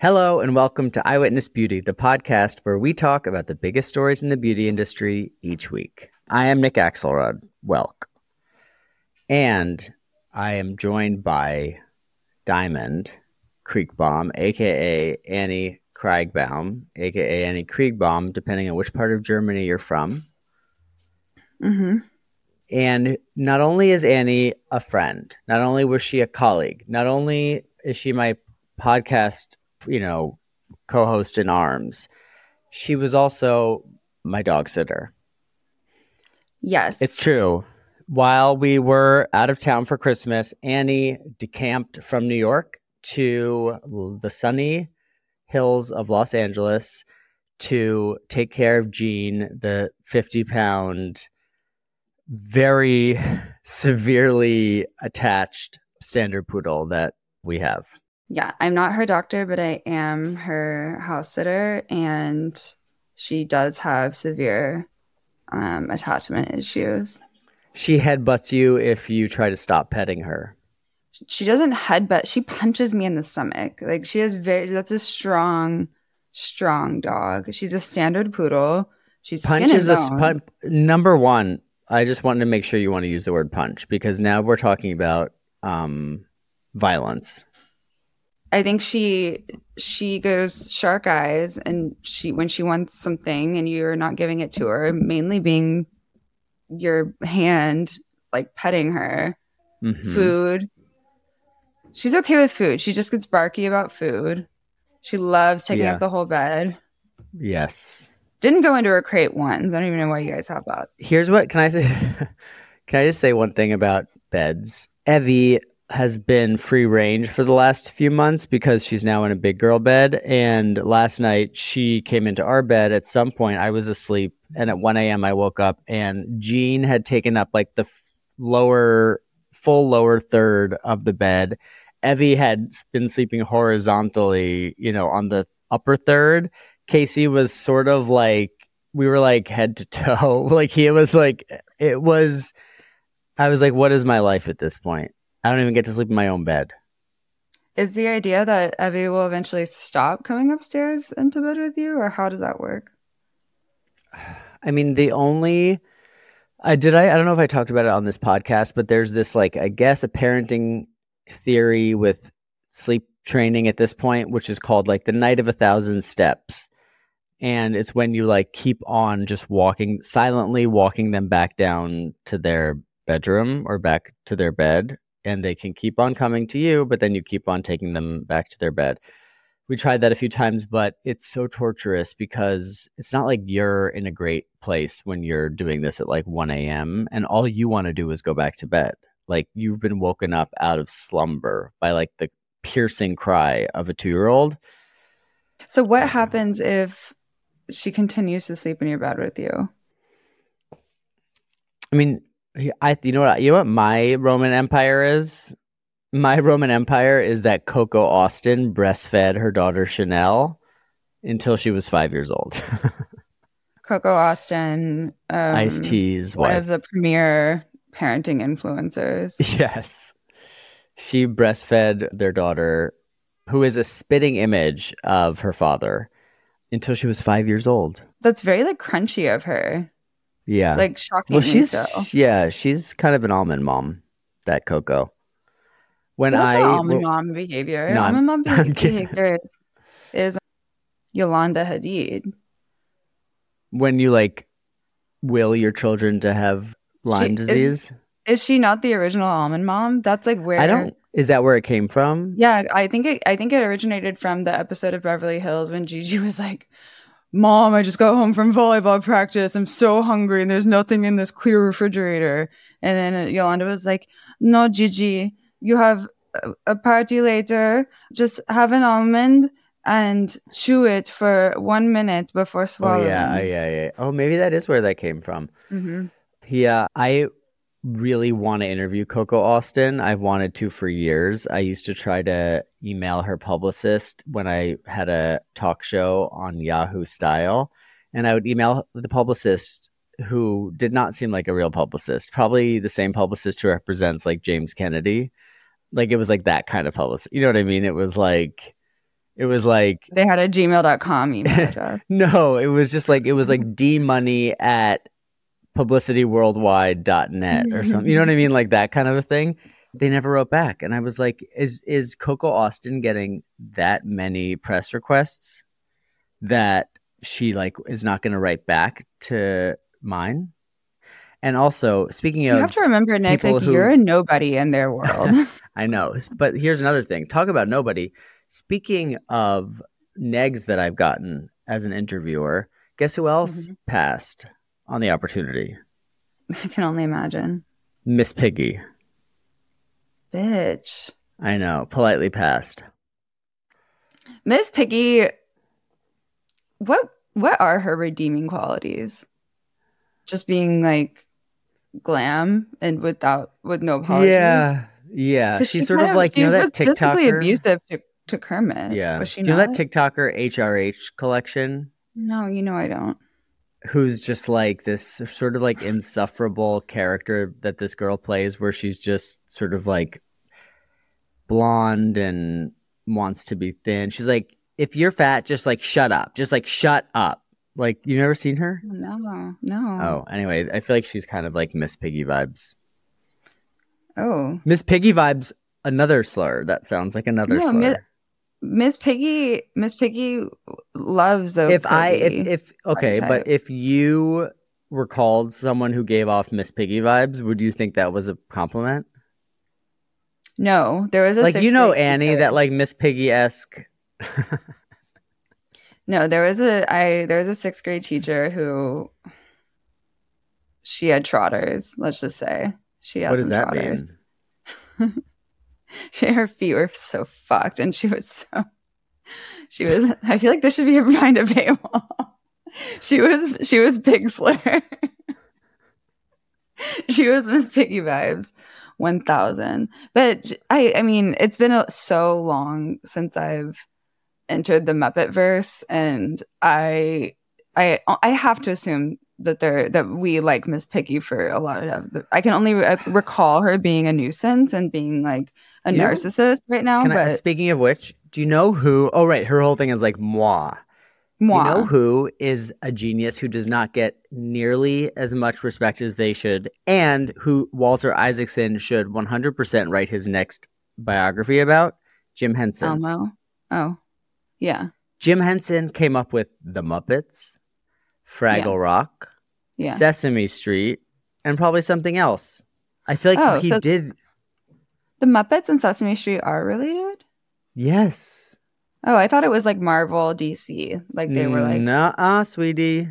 Hello, and welcome to Eyewitness Beauty, the podcast where we talk about the biggest stories in the beauty industry each week. I am Nick Axelrod. Welk. And I am joined by Diamond Kriegbaum, aka Annie Kriegbaum, aka Annie Kriegbaum, depending on which part of Germany you're from. Mm-hmm. And not only is Annie a friend, not only was she a colleague, not only is she my podcast, you know, co-host in arms, she was also my dog sitter. Yes. It's true. While we were out of town for Christmas, Annie decamped from New York to the sunny hills of Los Angeles to take care of Jean, the 50 pound, very severely attached standard poodle that we have. Yeah, I'm not her doctor, but I am her house sitter, and she does have severe um, attachment issues. She headbutts you if you try to stop petting her. She doesn't headbutt. She punches me in the stomach. Like she has very. That's a strong, strong dog. She's a standard poodle. She's punches a pun- number one. I just wanted to make sure you want to use the word punch because now we're talking about um, violence. I think she she goes shark eyes and she when she wants something and you're not giving it to her, mainly being your hand like petting her. Mm-hmm. Food. She's okay with food. She just gets barky about food. She loves taking Yeah. up the whole bed. Yes. Didn't go into her crate once. I don't even know why you guys have that. Here's what can I say? can I just say one thing about beds? Evie has been free range for the last few months because she's now in a big girl bed. And last night she came into our bed. At some point, I was asleep, and at 1 a.m. I woke up, and Jean had taken up like the f- lower, full lower third of the bed. Evie had been sleeping horizontally, you know, on the upper third. Casey was sort of like we were like head to toe. like he was like it was I was like, what is my life at this point? I don't even get to sleep in my own bed. Is the idea that Evie will eventually stop coming upstairs into bed with you, or how does that work? I mean, the only I did I I don't know if I talked about it on this podcast, but there's this like I guess a parenting theory with sleep training at this point, which is called like the night of a thousand steps. And it's when you like keep on just walking silently walking them back down to their bedroom or back to their bed and they can keep on coming to you, but then you keep on taking them back to their bed. We tried that a few times, but it's so torturous because it's not like you're in a great place when you're doing this at like 1 a.m. and all you want to do is go back to bed. Like you've been woken up out of slumber by like the piercing cry of a two year old. So, what um, happens if she continues to sleep in your bed with you? I mean, I you know what you know what my Roman Empire is. My Roman Empire is that Coco Austin breastfed her daughter Chanel until she was five years old. Coco Austin, um, Ice T's one wife. of the premier parenting influencers. Yes, she breastfed their daughter, who is a spitting image of her father, until she was five years old. That's very like crunchy of her, Yeah, like shockingly well, she's so. yeah, she's kind of an almond mom. That Coco. When That's I almond well, mom behavior. No, almond mom behavior is, is Yolanda Hadid. when you like will your children to have Lyme She- is- disease? Is she not the original almond mom? That's like where I don't. Is that where it came from? Yeah, I think it, I think it originated from the episode of Beverly Hills when Gigi was like, "Mom, I just got home from volleyball practice. I'm so hungry, and there's nothing in this clear refrigerator." And then Yolanda was like, "No, Gigi, you have a, party later. Just have an almond and chew it for one minute before swallowing. Oh swallowing." yeah, yeah, yeah. Oh, maybe that is where that came from. hmm Yeah, I really want to interview Coco Austin. I've wanted to for years. I used to try to email her publicist when I had a talk show on Yahoo Style, and I would email the publicist who did not seem like a real publicist. Probably the same publicist who represents like James Kennedy. Like it was like that kind of publicist. You know what I mean? It was like It was like They had a gmail.com email address. no, it was just like it was like d money at publicityworldwide.net or something. You know what I mean? Like that kind of a thing. They never wrote back. And I was like, is is Coco Austin getting that many press requests that she like is not gonna write back to mine? And also, speaking you of you have to remember, Nick, like you're a nobody in their world. I know. But here's another thing. Talk about nobody. Speaking of negs that I've gotten as an interviewer, guess who else Mhm. passed on the opportunity? I can only imagine. Miss Piggy. Bitch. I know. Politely passed. Miss Piggy, what what are her redeeming qualities? Just being like glam and without with no apology. Yeah. Yeah. She's she sort kind of like, you know that was physically TikToker? abusive to, to Kermit. Yeah. Was she Do you know that TikToker HRH collection? no, you know I don't. Who's just like this sort of like insufferable character that this girl plays where she's just sort of like blonde and wants to be thin. She's like, if you're fat, just like shut up. Just like shut up. Like you never seen her? No, no. Oh, anyway, I feel like she's kind of like Miss Piggy vibes. Oh. Miss Piggy vibes, another slur. That sounds like another No, slur. Mi- Miss Piggy Miss Piggy loves a if I if if okay, archetype. but if you were called someone who gave off Miss Piggy vibes, would you think that was a compliment? No, there was a Like you know Annie, that like Miss Piggy esque. No, there was a I there was a sixth grade teacher who she had trotters, let's just say. She had what some that trotters. She, her feet were so fucked and she was so she was I feel like this should be a behind a paywall. She was she was pig slayer. she was Miss Piggy vibes. 1000 but I. I mean it's been a, so long since i've entered the muppet verse and i i i have to assume that they're that we like miss piggy for a lot of the, i can only re- uh, recall her being a nuisance and being like a You know- narcissist right now Can I, but speaking of which, do you know who? Oh, right, her whole thing is like moi. moi. You know who is a genius who does not get nearly as much respect as they should, and who Walter Isaacson should 100% write his next biography about? Jim Henson. elmo oh yeah Jim Henson came up with The Muppets, Fraggle Rock, yeah Sesame Street, and probably something else. I feel like Oh, he so- did. the muppets and sesame street are related Yes. oh i thought it was like marvel dc like they were like Nuh-uh, sweetie.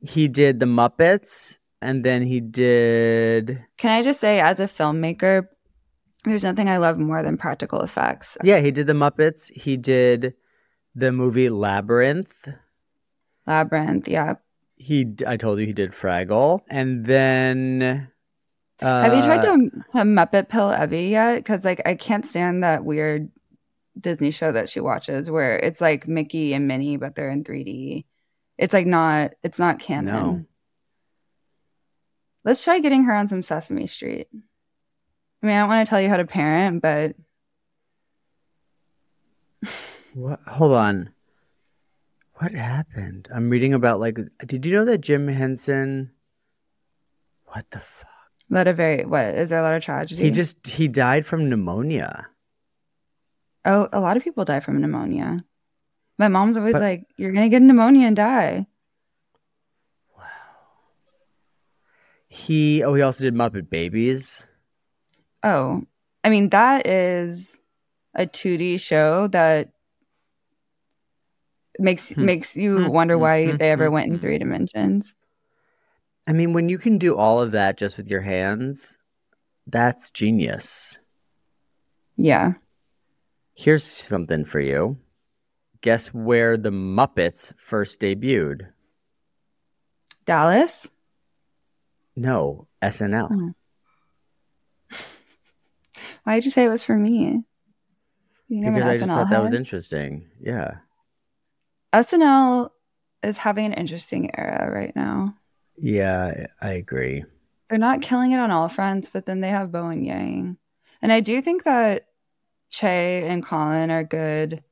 He did The Muppets, and then he did. Can I just say, as a filmmaker, there's nothing I love more than practical effects. Yeah, he did The Muppets. He did the movie Labyrinth. Labyrinth, yeah. He, I told you he did Fraggle, and then. Uh, Have you tried to, to Muppet Pill Evie yet? Because like I can't stand that weird Disney show that she watches where it's like Mickey and Minnie, but they're in 3D. It's like not. It's not canon. No. Let's try getting her on some Sesame Street. I mean, I don't want to tell you how to parent, but What? Hold on. What happened? I'm reading about like. Did you know that Jim Henson? What the fuck? a very what is there a lot of tragedy? He just he died from pneumonia. Oh, a lot of people die from pneumonia. My mom's always But- like, "You're gonna get pneumonia and die." Wow. He oh he also did Muppet Babies. Oh, I mean that is a 2D show that makes Hmm. makes you Hmm, wonder hmm, why they ever went in three dimensions. I mean, when you can do all of that just with your hands, that's genius. Yeah, Here's something for you. Guess where the Muppets first debuted? Dallas. No, SNL. Oh. Why did you say it was for me? You know, because I just thought that was interesting. Yeah. SNL is having an interesting era right now. Yeah, I agree. they're not killing it on all fronts, but then they have Bowen Yang. And I do think that Che and Colin are good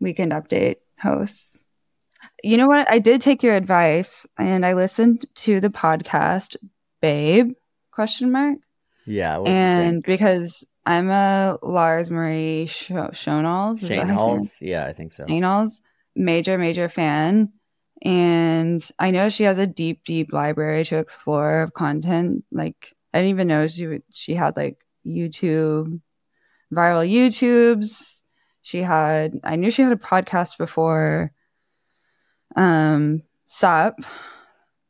weekend update hosts. You know what? I did take your advice and I listened to the podcast Babe question mark. Yeah. And because I'm a Lars Marie Sh- Shonals. Is Shane that how you say it? Halls. Yeah, I think so. Shane major, major fan. And I know she has a deep, deep library to explore of content. Like I didn't even know she would, she had like YouTube, viral YouTubes. She had I knew she had a podcast before. Um, Sup,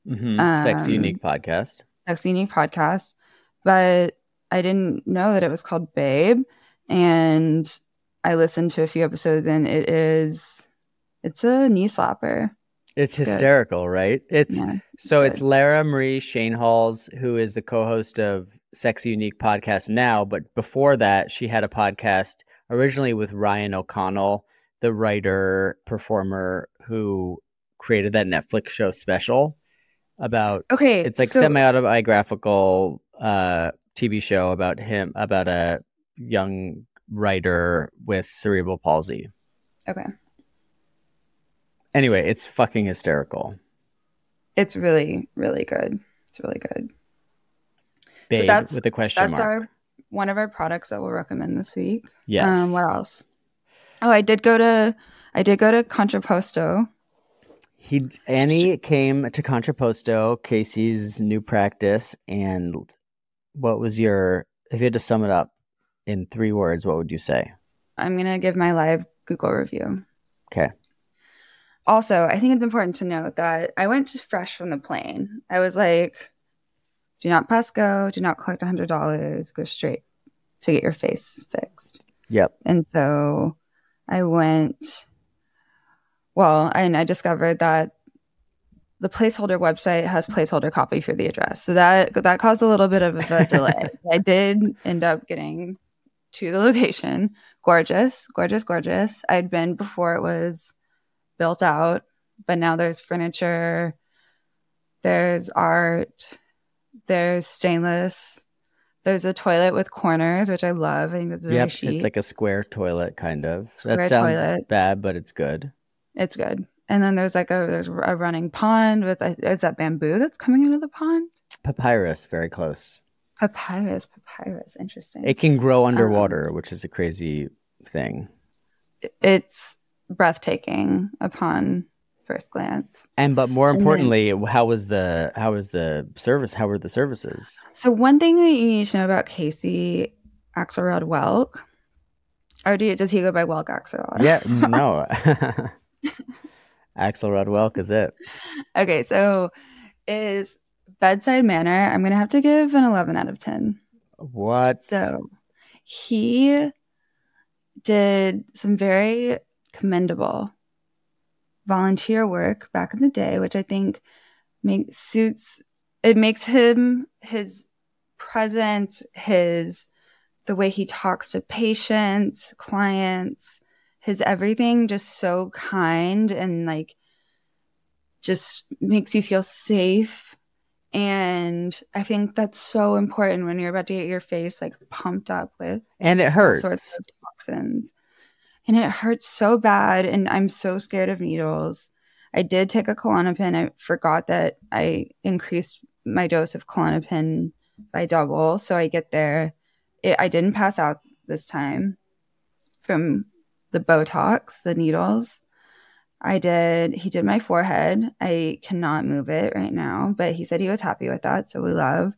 hmm Sex Um, Unique podcast. Sex Unique podcast, but I didn't know that it was called Babe. And I listened to a few episodes, and it is it's a knee slapper. It's good. hysterical, right? It's Yeah, so good. it's Lara Marie Schoenhals, who is the co-host of Sex Unique podcast now, but before that, she had a podcast originally with Ryan O'Connell, the writer performer who created that Netflix show special about okay. it's like so- semi-autobiographical uh TV show about him about a young writer with cerebral palsy. okay. Anyway, it's fucking hysterical. It's really, really good. It's really good. Babe that's- with a question That's mark. our one of our products that we'll recommend this week. yes. Um, what else? Oh, I did go to I did go to Contraposto. He Annie came to Contraposto, Casey's new practice, and what was your if you had to sum it up in three words, what would you say? I'm gonna give my live Google review. Okay. Also, I think it's important to note that I went just fresh from the plane. I was like, do not pass go, do not collect $100, go straight to get your face fixed. Yep. And so I went, well, and I discovered that the placeholder website has placeholder copy for the address. So that that caused a little bit of a delay. I did end up getting to the location. Gorgeous, gorgeous, gorgeous. I'd been before it was built out, but now there's furniture, there's art, there's stainless, there's a toilet with corners, which I love. I think that's really yep. chic. It's like a square toilet kind of. Square that sounds toilet. bad, but it's good. It's good. And then there's like a there's a running pond with a, is that bamboo that's coming out of the pond? Papyrus, very close. Papyrus, papyrus. Interesting. It can grow Um, underwater, which is a crazy thing. it's breathtaking upon first glance. And but more And then- importantly, how was the how was the service? How were the services? So one thing that you need to know about Casey Axelrod Welk, or do you, does he go by Welk Axelrod? Yeah, no. Axelrod Welk is it. Okay, so is bedside manner. I'm gonna have to give an 11 out of 10. What? So he did some very commendable volunteer work back in the day, which I think makes suits it makes him his presence, his the way he talks to patients, clients, his everything just so kind and like just makes you feel safe and I think that's so important when you're about to get your face like pumped up with and it hurts. sorts of toxins. And it hurts so bad. And I'm so scared of needles. I did take a Klonopin. I forgot that I increased my dose of Klonopin by double. So I get there. It, I didn't pass out this time from the Botox, the needles. I did, he did my forehead. I cannot move it right now, but he said he was happy with that. So we love.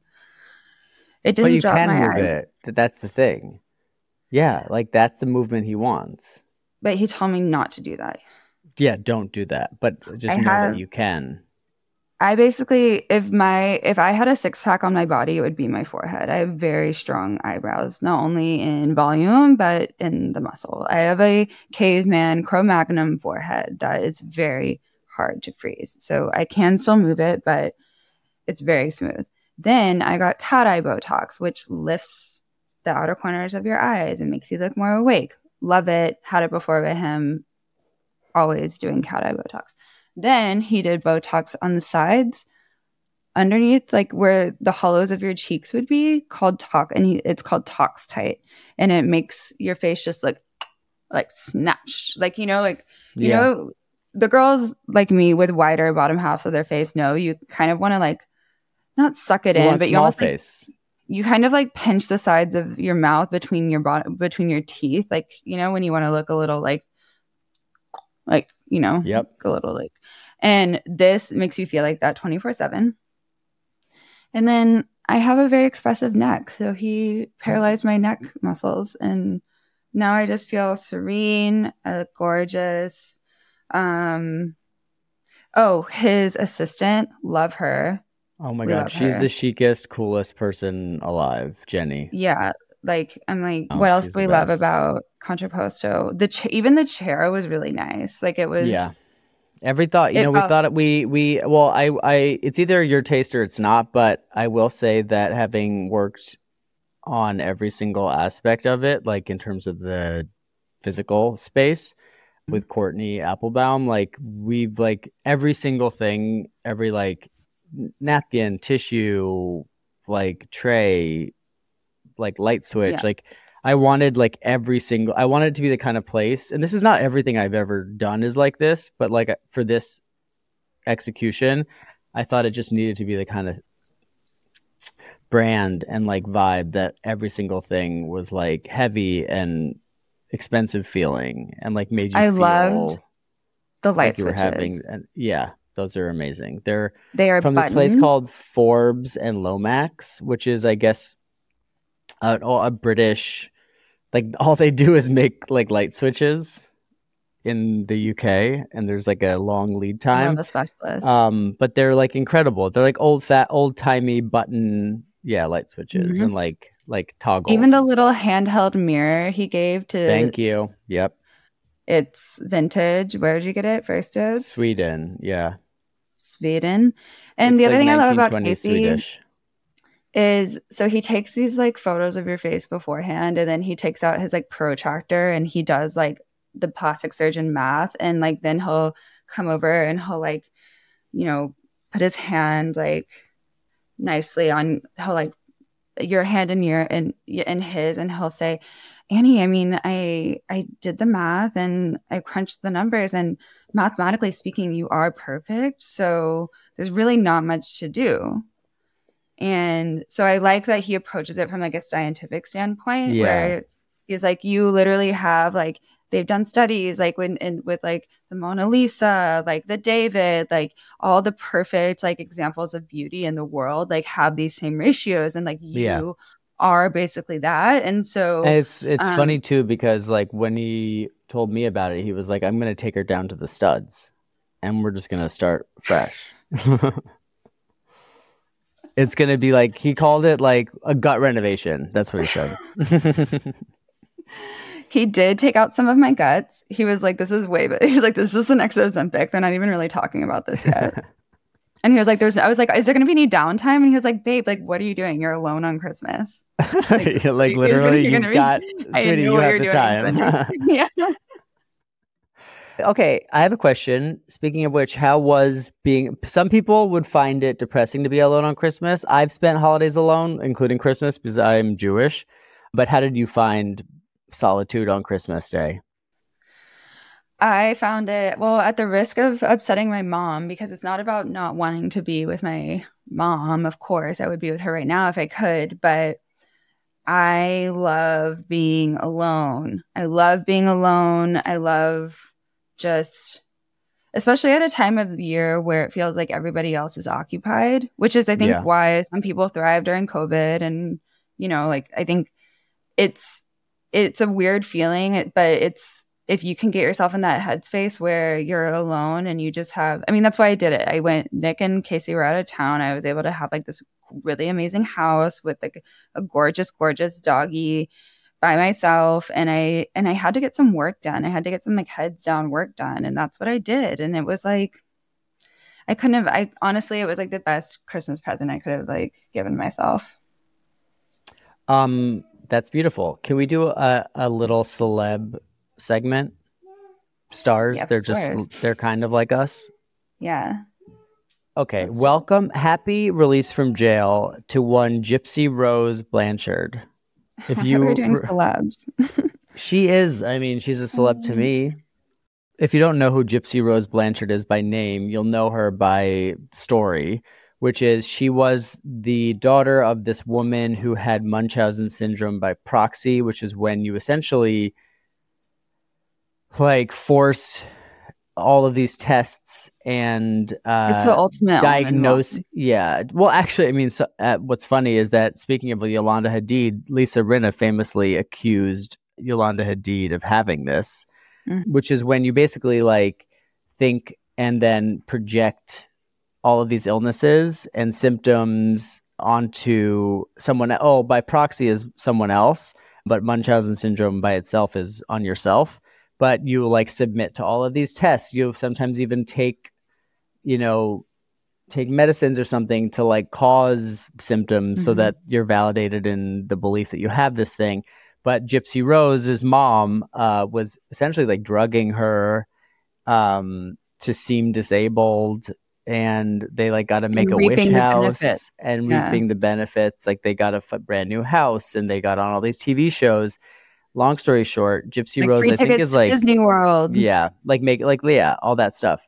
It didn't but you drop can my move eye. it. That's the thing. Yeah, like that's the movement he wants. But he told me not to do that. Yeah, don't do that. But just I know have- that you can. I basically, if my if I had a six pack on my body, it would be my forehead. I have very strong eyebrows, not only in volume but in the muscle. I have a caveman Cro-Magnon forehead that is very hard to freeze. So I can still move it, but it's very smooth. Then I got cat eye Botox, which lifts the outer corners of your eyes and makes you look more awake. Love it. Had it before by him. Always doing cat eye Botox. Then he did Botox on the sides, underneath, like where the hollows of your cheeks would be, called talk, and he, it's called Tox Tight, and it makes your face just look like snatched. Like, you know, like, you Yeah. know, the girls like me with wider bottom halves of their face know you kind of want to like not suck it You in, but you almost like, face. You kind of like pinch the sides of your mouth between your bottom between your teeth. Like, you know, when you want to look a little like like, you know, Yep. a little like and this makes you feel like that 24 7 and then i have a very expressive neck so he paralyzed my neck muscles and now i just feel serene I look gorgeous um oh his assistant love her Oh my We god, she's her. the chicest, coolest person alive, Jenny. yeah like i'm like Oh, what else do we love about contraposto the ch- even the chair was really nice like it was Yeah. Every thought, you know, we thought it, we we well, I I it's either your taste or it's not, but I will say that having worked on every single aspect of it, like in terms of the physical space mm-hmm. with Courtney Applebaum, like we've like every single thing, every like napkin, tissue, like tray, like light switch, Yeah. like I wanted like every single I wanted it to be the kind of place and this is not everything I've ever done is like this, but like for this execution, I thought it just needed to be the kind of brand and like vibe that every single thing was like heavy and expensive feeling and like made you I loved the light like you were switches having and yeah, those are amazing. They're they are from this place called Forbes and Lomax, which is, I guess, a, a British. Like all they do is make like light switches in the UK, and there's like a long lead time. specialist Um, but they're like incredible. They're like old fat, old timey button, yeah, light switches Mhm. and like like toggles. Even the little handheld mirror he gave to Thank you. Yep, it's vintage. Where did you get it? First dibs? Sweden. Yeah, Sweden. And It's the other like thing I love about Casey Swedish. is so he takes these like photos of your face beforehand and then he takes out his like protractor and he does like the plastic surgeon math and like then he'll come over and he'll like you know put his hand like nicely on he'll like your hand in your in in his and he'll say Annie I mean I I did the math and I crunched the numbers and mathematically speaking you are perfect so there's really not much to do and so I like that he approaches it from like a scientific standpoint Yeah. where he's like, you literally have like they've done studies like when in with like the Mona Lisa, like the David, like all the perfect like examples of beauty in the world, like have these same ratios, and like you Yeah. are basically that. And so And it's it's um, funny too because like when he told me about it, he was like, "I'm gonna take her down to the studs, and we're just gonna start fresh." it's gonna be like he called it like a gut renovation. That's what he said. he did take out some of my guts. He was like, "This is way," but he was like, "This is an extra Ozempic. They're not even really talking about this yet." And he was like, "There's," I was like, "Is there going to be any downtime?" And he was like, "Babe, like, what are you doing? You're alone on Christmas." like you're literally, you're you've gonna be- got I sweetie, you have the time. yeah. Okay, I have a question. Speaking of which, how was being? Some people would find it depressing to be alone on Christmas. I've spent holidays alone, including Christmas, because I'm Jewish. But how did you find solitude on Christmas Day? I found it well at the risk of upsetting my mom because it's not about not wanting to be with my mom. Of course, I would be with her right now if I could, but I love being alone. I love being alone. I love just especially at a time of year where it feels like everybody else is occupied, which is I think Yeah. why some people thrive during COVID and you know, like I think it's it's a weird feeling, but it's if you can get yourself in that headspace where you're alone and you just have I mean that's why I did it. I went Nick and Casey were out of town. I was able to have like this really amazing house with like a gorgeous gorgeous doggy by myself and I and I had to get some work done. I had to get some like heads down work done and that's what I did and it was like I couldn't have I honestly it was like the best Christmas present I could have like given myself. Um, that's beautiful. Can we do a, a little celeb segment? Stars, Yeah, they're just course. they're kind of like us. Yeah. Okay, do welcome, happy release from jail to one Gypsy Rose Blanchard. If you we're doing celebs. She is. I mean, she's a celeb to mm. me. If you don't know who Gypsy Rose Blanchard is by name, you'll know her by story, which is she was the daughter of this woman who had Munchausen syndrome by proxy, which is when you essentially like force all of these tests and uh, it's the ultimate diagnose. Yeah. Well, actually, I mean, so, uh, what's funny is that speaking of Yolanda Hadid, Lisa Rinna famously accused Yolanda Hadid of having this, Mhm. which is when you basically like think and then project all of these illnesses and symptoms onto someone. Oh, by proxy is someone else, but Munchausen syndrome by itself is on yourself. But you like submit to all of these tests. You sometimes even take, you know, take medicines or something to like cause symptoms so Mhm. that you're validated in the belief that you have this thing. But Gypsy Rose's mom uh, was essentially like drugging her um, to seem disabled, and they like got to make a wish house benefits. and Yeah. reaping the benefits. Like they got a f- brand new house, and they got on all these TV shows. Long story short, Gypsy Like Rose, I think, is like Disney World. yeah, like make like Leah, all that stuff.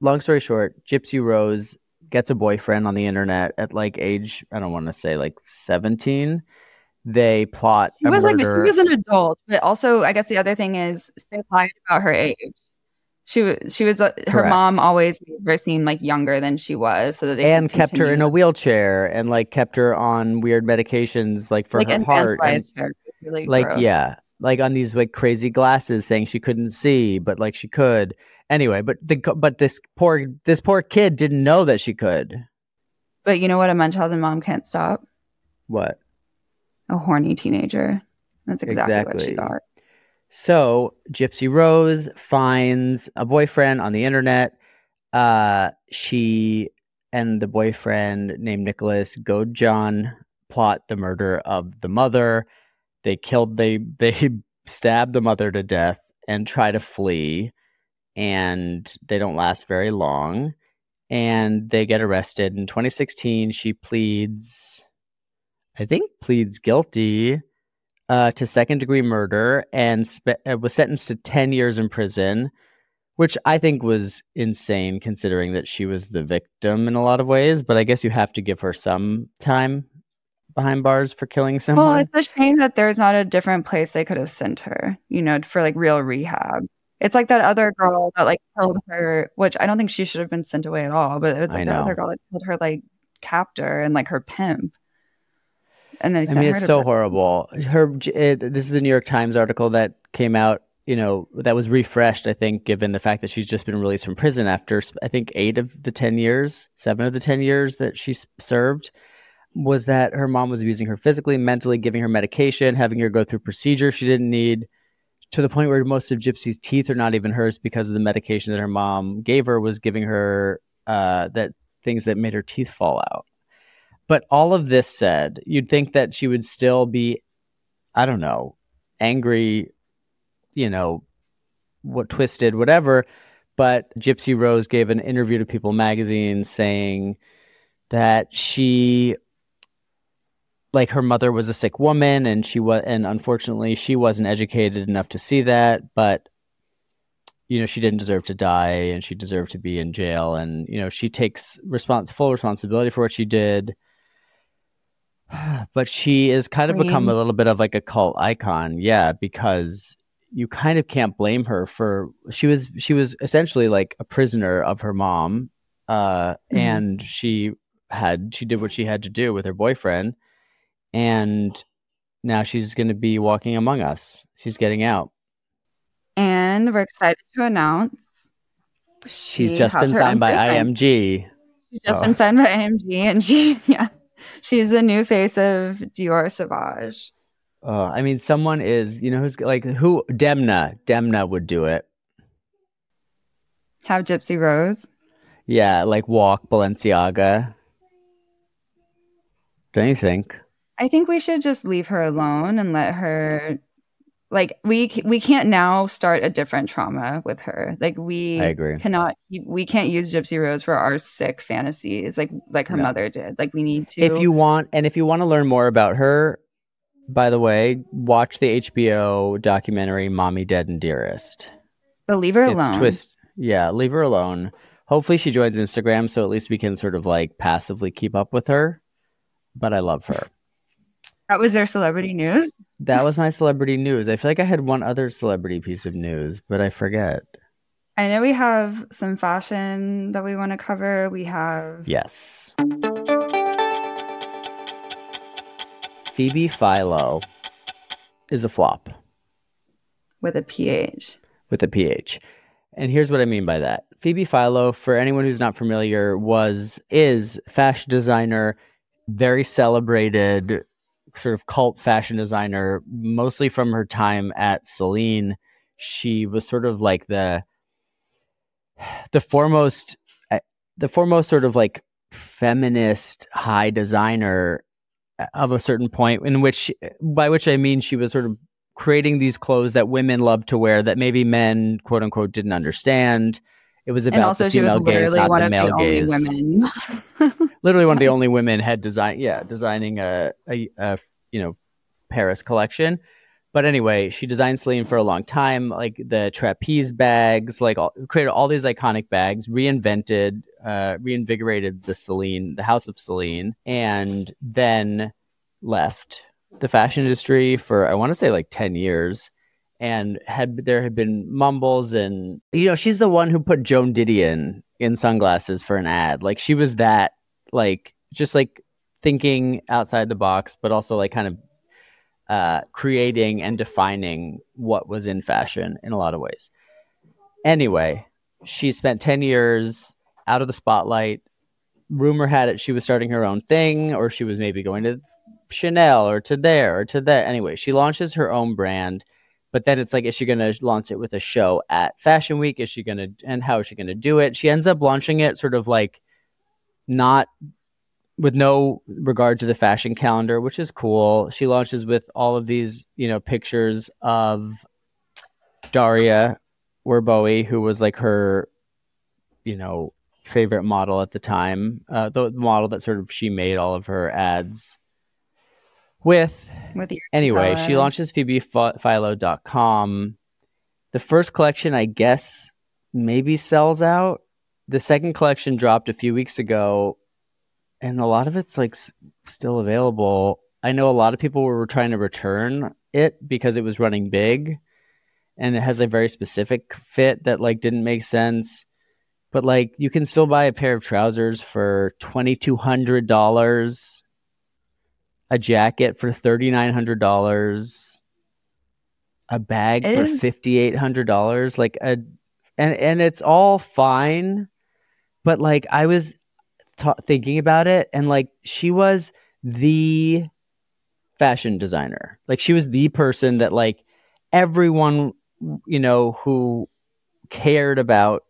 Long story short, Gypsy Rose gets a boyfriend on the internet at like age I don't want to say like seventeen. They plot She was like she was an adult, but also I guess the other thing is they lied about her age. She was she was uh, her Correct. mom always made her seem like younger than she was, so that they and kept her in a wheelchair and like kept her on weird medications like for like her heart and infantilized her. It was really like gross. yeah like on these like crazy glasses saying she couldn't see but like she could anyway but the but this poor this poor kid didn't know that she could But you know what? A Munchausen mom can't stop what a horny teenager. That's exactly, what she Exactly. got. So Gypsy Rose finds a boyfriend on the internet. Uh, she and the boyfriend named Nicholas Godejohn plot the murder of the mother. They killed they they stab the mother to death and try to flee, and they don't last very long. And they get arrested in 2016. She pleads, I think, pleads guilty uh, to second degree murder and spe- uh, was sentenced to 10 years in prison, which I think was insane considering that she was the victim in a lot of ways. But I guess you have to give her some time behind bars for killing someone. Well, it's a shame that there's not a different place they could have sent her, you know, for like real rehab. It's like that other girl that like killed her, which I don't think she should have been sent away at all, but it's I like that other girl that killed her like captor and like her pimp. And then I mean, it's so horrible. Her, it, this is the New York Times article that came out. You know, that was refreshed. I think, given the fact that she's just been released from prison after, I think, eight of the ten years, seven of the ten years that she served, was that her mom was abusing her physically, mentally, giving her medication, having her go through procedures she didn't need, to the point where most of Gypsy's teeth are not even hers because of the medication that her mom gave her was giving her uh, that things that made her teeth fall out. But all of this said, you'd think that she would still be, I don't know, angry, you know, what twisted, whatever. But Gypsy Rose gave an interview to People magazine saying that she like her mother was a sick woman and she was and unfortunately she wasn't educated enough to see that but you know she didn't deserve to die and she deserved to be in jail. And you know she takes respons- full responsibility for what she did. But she is kind of become a little bit of like a cult icon. Yeah because you kind of can't blame her for she was she was essentially like a prisoner of her mom uh Mhm. and she had she did what she had to do with her boyfriend and now she's going to be walking among us she's getting out And we're excited to announce she's she just been oh. signed by boyfriend. img She's just Oh. been signed by IMG, and she, yeah, she's the new face of Dior Sauvage. oh i mean someone is you know who's like who demna demna would do it Have Gypsy Rose. yeah like walk balenciaga don't you think I think we should just leave her alone and let her. Like we we can't now start a different trauma with her. Like we I agree. cannot we can't use Gypsy Rose for our sick fantasies like like her No. mother did. Like we need to. if you want and if you want to learn more about her by the way, watch the HBO documentary "Mommy Dead and Dearest." But leave her It's alone. twist. Yeah, leave her alone. Hopefully, she joins Instagram, so at least we can sort of like passively keep up with her. But I love her. That was their celebrity news. That was my celebrity news. I feel like I had one other celebrity piece of news, but I forget. I know we have some fashion that we want to cover. We have Yes. Phoebe Philo is a flop with a PH. with a PH. And here's what I mean by that. Phoebe Philo, for anyone who's not familiar, was is fashion designer, very celebrated sort of cult fashion designer, mostly from her time at Celine. She was sort of like the the foremost uh, the foremost sort of like feminist high designer of a certain point in which by which I mean she was sort of creating these clothes that women loved to wear that maybe men quote unquote didn't understand. It was about And also, the she was female gaze, literally one of the only women. Literally one of the only women had design yeah, designing a, a, a you know Paris collection. But anyway, she designed Celine for a long time, like the trapeze bags, like all, created all these iconic bags, reinvented, uh, reinvigorated the Celine, the House of Celine, and then left the fashion industry for I want to say like ten years, and had there had been mumbles and you know she's the one who put Joan Didion in sunglasses for an ad, like she was that like just like thinking outside the box, but also like kind of uh, creating and defining what was in fashion in a lot of ways. Anyway, she spent 10 years out of the spotlight. Rumor had it she was starting her own thing, or she was maybe going to Chanel or to there or to that. Anyway, she launches her own brand, but then it's like, is she going to launch it with a show at Fashion Week? Is she going to, and how is she going to do it? She ends up launching it sort of like not with no regard to the fashion calendar, which is cool. She launches with all of these, you know, pictures of Daria Werbowy, who was like her, you know, favorite model at the time, uh, the model that sort of she made all of her ads with. with your Anyway, she launches PhoebePhilo.com. The first collection, I guess, maybe sells out. The second collection dropped a few weeks ago, and a lot of it's like s- still available. I know a lot of people were trying to return it because it was running big and it has a very specific fit that like didn't make sense. But like you can still buy a pair of trousers for twenty two hundred dollars, a jacket for thirty nine hundred dollars, a bag It for eh. fifty eight hundred dollars. Like a and and it's all fine, but like I was ta thinking about it, and like she was the fashion designer. Like she was the person that like everyone you know who cared about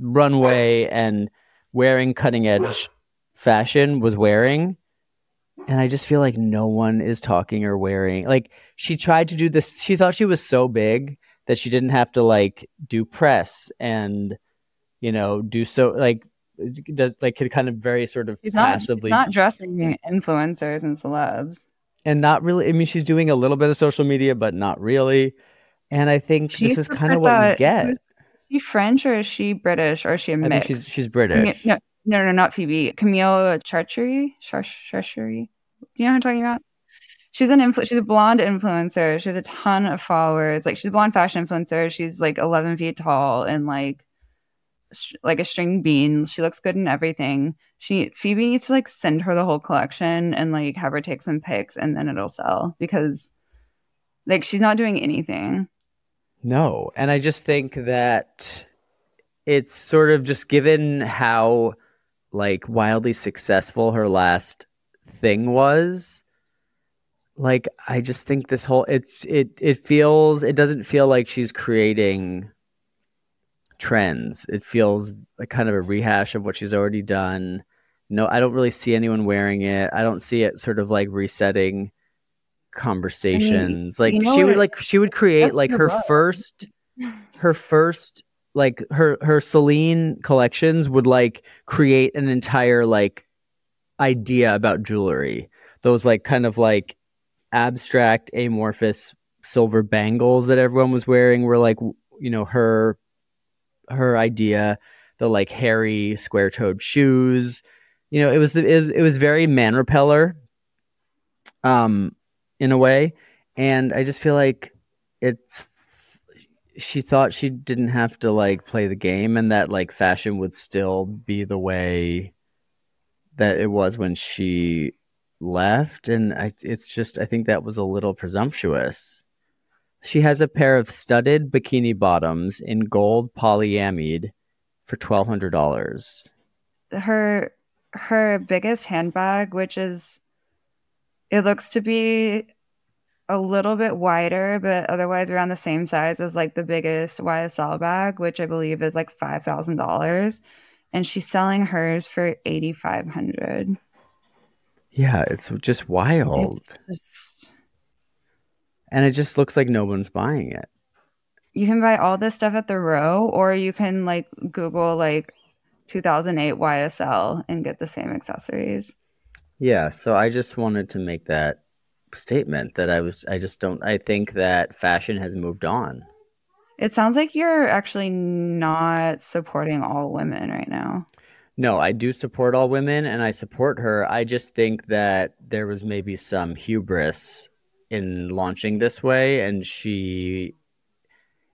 runway and wearing cutting edge fashion was wearing and i just feel like no one is talking or wearing like she tried to do this she thought she was so big that she didn't have to like do press and you know do so like does like could kind of very sort of She's not, passively she's not dressing influencers and celebs. and not really i mean she's doing a little bit of social media but not really and i think She this is kind of what you that- get Is she French or is she British or is she a i think mix? she's she's british no, no, no, not Phoebe. Camille Charchery, Charchery. You know what I'm talking about? She's an influ- She's a blonde influencer. She has a ton of followers. Like she's a blonde fashion influencer. She's like 11 feet tall and like like a string bean. She looks good in everything. She Phoebe needs to like send her the whole collection and like have her take some pics and then it'll sell because like she's not doing anything. No. And I just think that it's sort of just given how like wildly successful her last thing was. Like I just think this whole it's it it feels it doesn't feel like she's creating trends. It feels like kind of a rehash of what she's already done. No, I don't really see anyone wearing it. I don't see it sort of like resetting conversations. like you know she would like she would create like her first her first like her her Celine collections would like create an entire like idea about jewelry. Those like kind of like abstract amorphous silver bangles that everyone was wearing were like you know her her idea. The like hairy square toed shoes. You know it was it, it was very man repeller um in a way. And i just feel like it's she thought she didn't have to like play the game and that like fashion would still be the way that it was when she left and I, it's just i think that was a little presumptuous. She has a pair of studded bikini bottoms in gold polyamide for $1200 her her biggest handbag which is it looks to be a little bit wider but otherwise around the same size as like the biggest ysl bag which i believe is like $5000 and she's selling hers for 8500 yeah it's just wild. It's just, and it just looks like no one's buying it. You can buy all this stuff at the row or you can like google like 2008 ysl and get the same accessories. Yeah, so I just wanted to make that statement that I was I just don't I think that fashion has moved on. It sounds like you're actually not supporting all women right now No, I do support all women and I support her. I just think that there was maybe some hubris in launching this way and she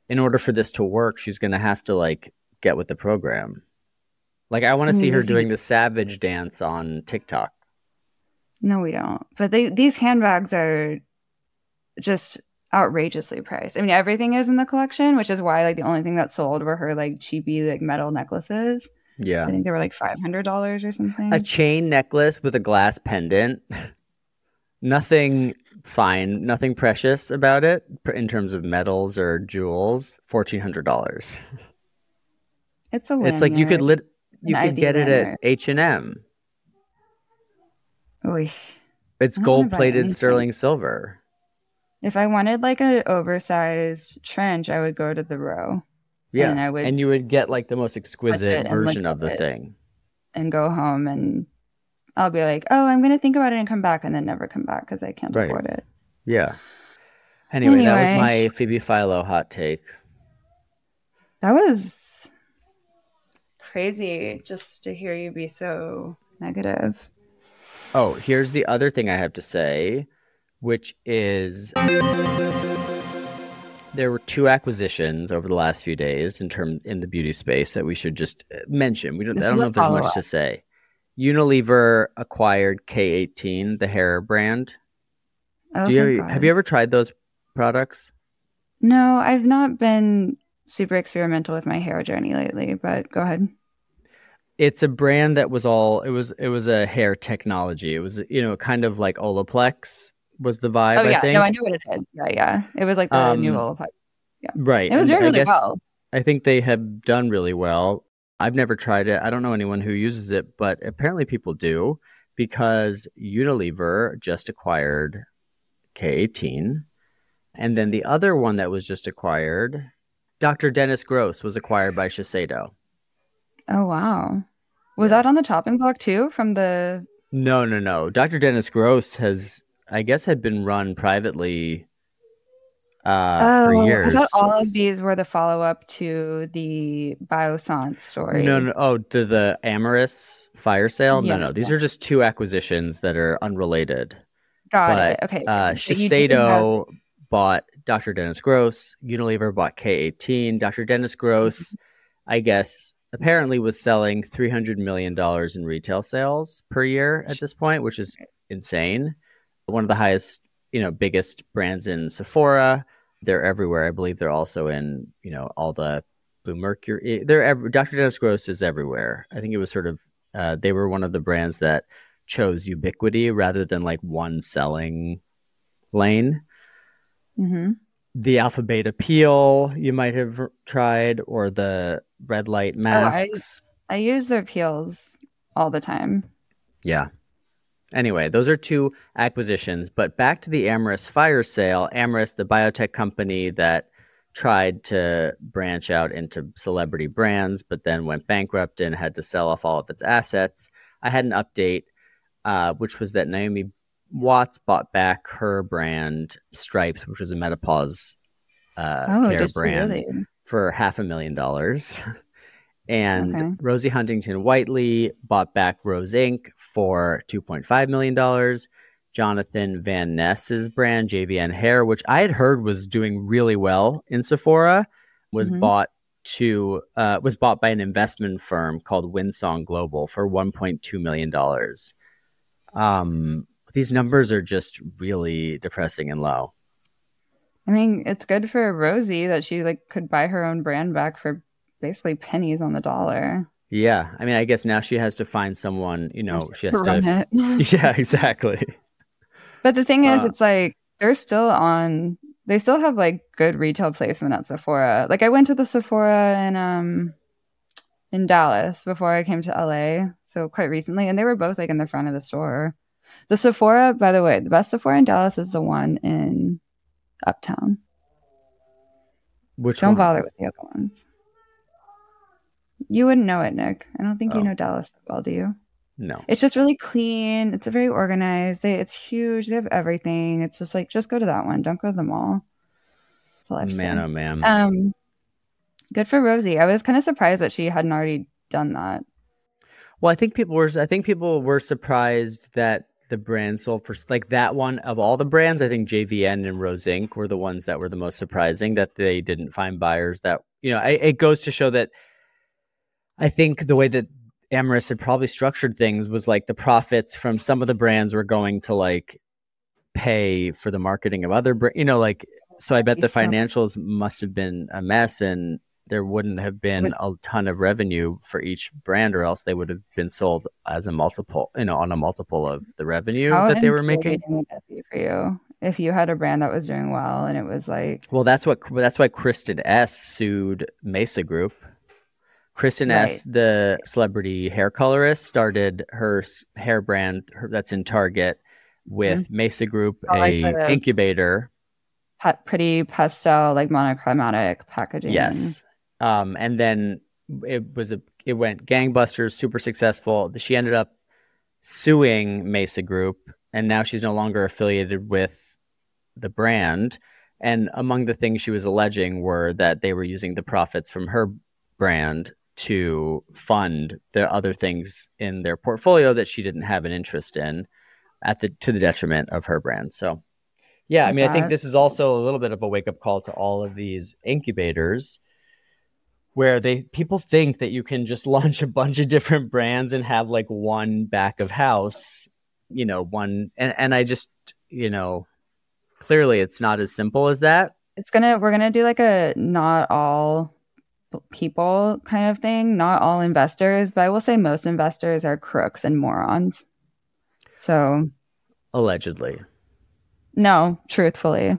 in order for this to work, she's going to have to like get with the program. Like I want to mm, see her doing the savage dance on TikTok. No, we don't. But they, these handbags are just outrageously priced. I mean, everything is in the collection, which is why like the only thing that sold were her like cheapy like metal necklaces. Yeah. I think they were like five hundred dollars or something. a chain necklace with a glass pendant. nothing fine, nothing precious about it in terms of metals or jewels. Fourteen hundred dollars. it's a lot. It's like you could lit, you could ID get it lanyard. at H and M. Oy. It's I don't wanna gold buy plated sterling silver. If I wanted like an oversized trench, I would go to the row Yeah, And I would and you would get like the most exquisite version of the thing. and go home and I'll be like, oh, I'm gonna think about it and come back, and then never come back because I can't Right. afford it. Yeah. Anyway, that was my Phoebe Philo hot take. That was crazy just to hear you be so negative. Oh, here's the other thing I have to say, which is there were two acquisitions over the last few days in term in the beauty space that we should just uh, mention. We don't. This I don't know if there's much follow-up. to say. Unilever acquired K18, the hair brand. Oh, Do you have you ever tried those products? No, I've not been super experimental with my hair journey lately. But go ahead. It's a brand that was all it was. It was a hair technology. It was you know kind of like Olaplex was the vibe. oh yeah, I think. no, I know what it is. Yeah, yeah. It was like the new Um, Olaplex. Right. It was doing really guess- well. I think they have done really well. I've never tried it. I don't know anyone who uses it, but apparently people do because Unilever just acquired K18. And then the other one that was just acquired, Dr. Dennis Gross, was acquired by Shiseido. Oh wow. Was that on the chopping block too? From the No, no, no. Dr. Dennis Gross has, I guess, had been run privately uh, for years. Oh, I thought all of these were the follow up to the Bioscience story. No, no. Oh, to the Amyris fire sale? Yeah, no, no. These yeah. are just two acquisitions that are unrelated. got but, it. Okay, Uh, so you do have- Shiseido bought Dr. Dennis Gross. Unilever bought K18. Dr. Dennis Gross, I guess, apparently was selling $300 million in retail sales per year at this point, which is insane. One of the highest, you know, biggest brands in Sephora. They're everywhere. I believe they're also in, you know, all the Bluemercury. They're ev- Dr. Dennis Gross is everywhere. I think it was sort of, uh, they were one of the brands that chose ubiquity rather than like one selling lane. Mhm. The alpha beta peel you might have tried, or the red light masks. I use their peels all the time. Yeah. Anyway, those are two acquisitions. But back to the Amyris fire sale. Amyris, the biotech company that tried to branch out into celebrity brands, but then went bankrupt and had to sell off all of its assets. I had an update, uh, which was that Naomi Watts bought back her brand Stripes, which was a menopause uh, oh, care brand, really? for half a million dollars. And Okay. Rosie Huntington Whiteley bought back Rose Inc. for $2.5 million. Jonathan Van Ness's brand, JVN Hair, which I had heard was doing really well in Sephora, was Mhm. bought to uh, was bought by an investment firm called Winsong Global for 1.2 million dollars. Um, these numbers are just really depressing and low. I mean, it's good for Rosie that she like could buy her own brand back for basically pennies on the dollar. Yeah, I mean, I guess now she has to find someone. You know, she has run to. it. Yeah, exactly. But the thing is, Uh, it's like they're still on. They still have like good retail placement at Sephora. Like I went to the Sephora in um in Dallas before I came to LA, so quite recently, and they were both like in the front of the store. The Sephora, by the way, the best Sephora in Dallas is the one in Uptown. Which Don't one? bother with the other ones. You wouldn't know it, Nick. I don't think Oh. you know Dallas that well, do you? No. It's just really clean. It's very organized. They, it's huge. They have everything. It's just like just go to that one. Don't go to the mall. That's all I have Man, say. oh man. Um, good for Rosie. I was kind of surprised that she hadn't already done that. Well, I think people were. I think people were surprised that the brand sold for like that one of all the brands. I think JVN and Rose Inc. were the ones that were the most surprising that they didn't find buyers. That you know, I, it goes to show that I think the way that Amyris had probably structured things was like the profits from some of the brands were going to like pay for the marketing of other, brands, you know, like so. I bet the financials must have been a mess and. There wouldn't have been a ton of revenue for each brand, or else they would have been sold as a multiple, you know, on a multiple of the revenue How that they were making. infuriating would that be for you if you had a brand that was doing well and it was like Well, that's what that's why Kristin Ess sued Maesa Group. Kristin Ess, the celebrity hair colorist, started her hair brand her, that's in Target with Maesa Group, Oh, a incubator. pa- pretty pastel, like monochromatic packaging. Yes, um, and then it was a it went gangbusters, super successful. She ended up suing Maesa Group, and now she's no longer affiliated with the brand. And among the things she was alleging were that they were using the profits from her brand to fund the other things in their portfolio that she didn't have an interest in at the to the detriment of her brand. So yeah, I mean I think this is also a little bit of a wake up call to all of these incubators where they people think that you can just launch a bunch of different brands and have like one back of house, you know, one and and I just, you know, clearly it's not as simple as that. It's gonna we're gonna do like a not all people kind of thing, not all investors, but I will say most investors are crooks and morons. So Allegedly. no, truthfully.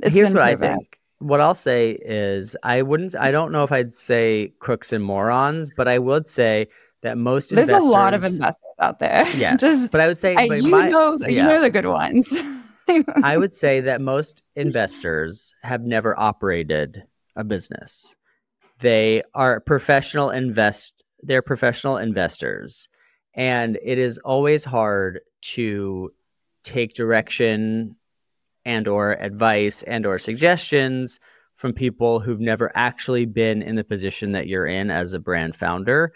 It's Here's what I think. What I'll say is I wouldn't I don't know if I'd say crooks and morons, but I would say that most There's a lot of investors out there. Yes. Just but I would say I, you my- know you know the good ones. I would say that most investors have never operated a business. They are professional invest they're professional investors and it is always hard to take direction and or advice and or suggestions from people who've never actually been in the position that you're in as a brand founder.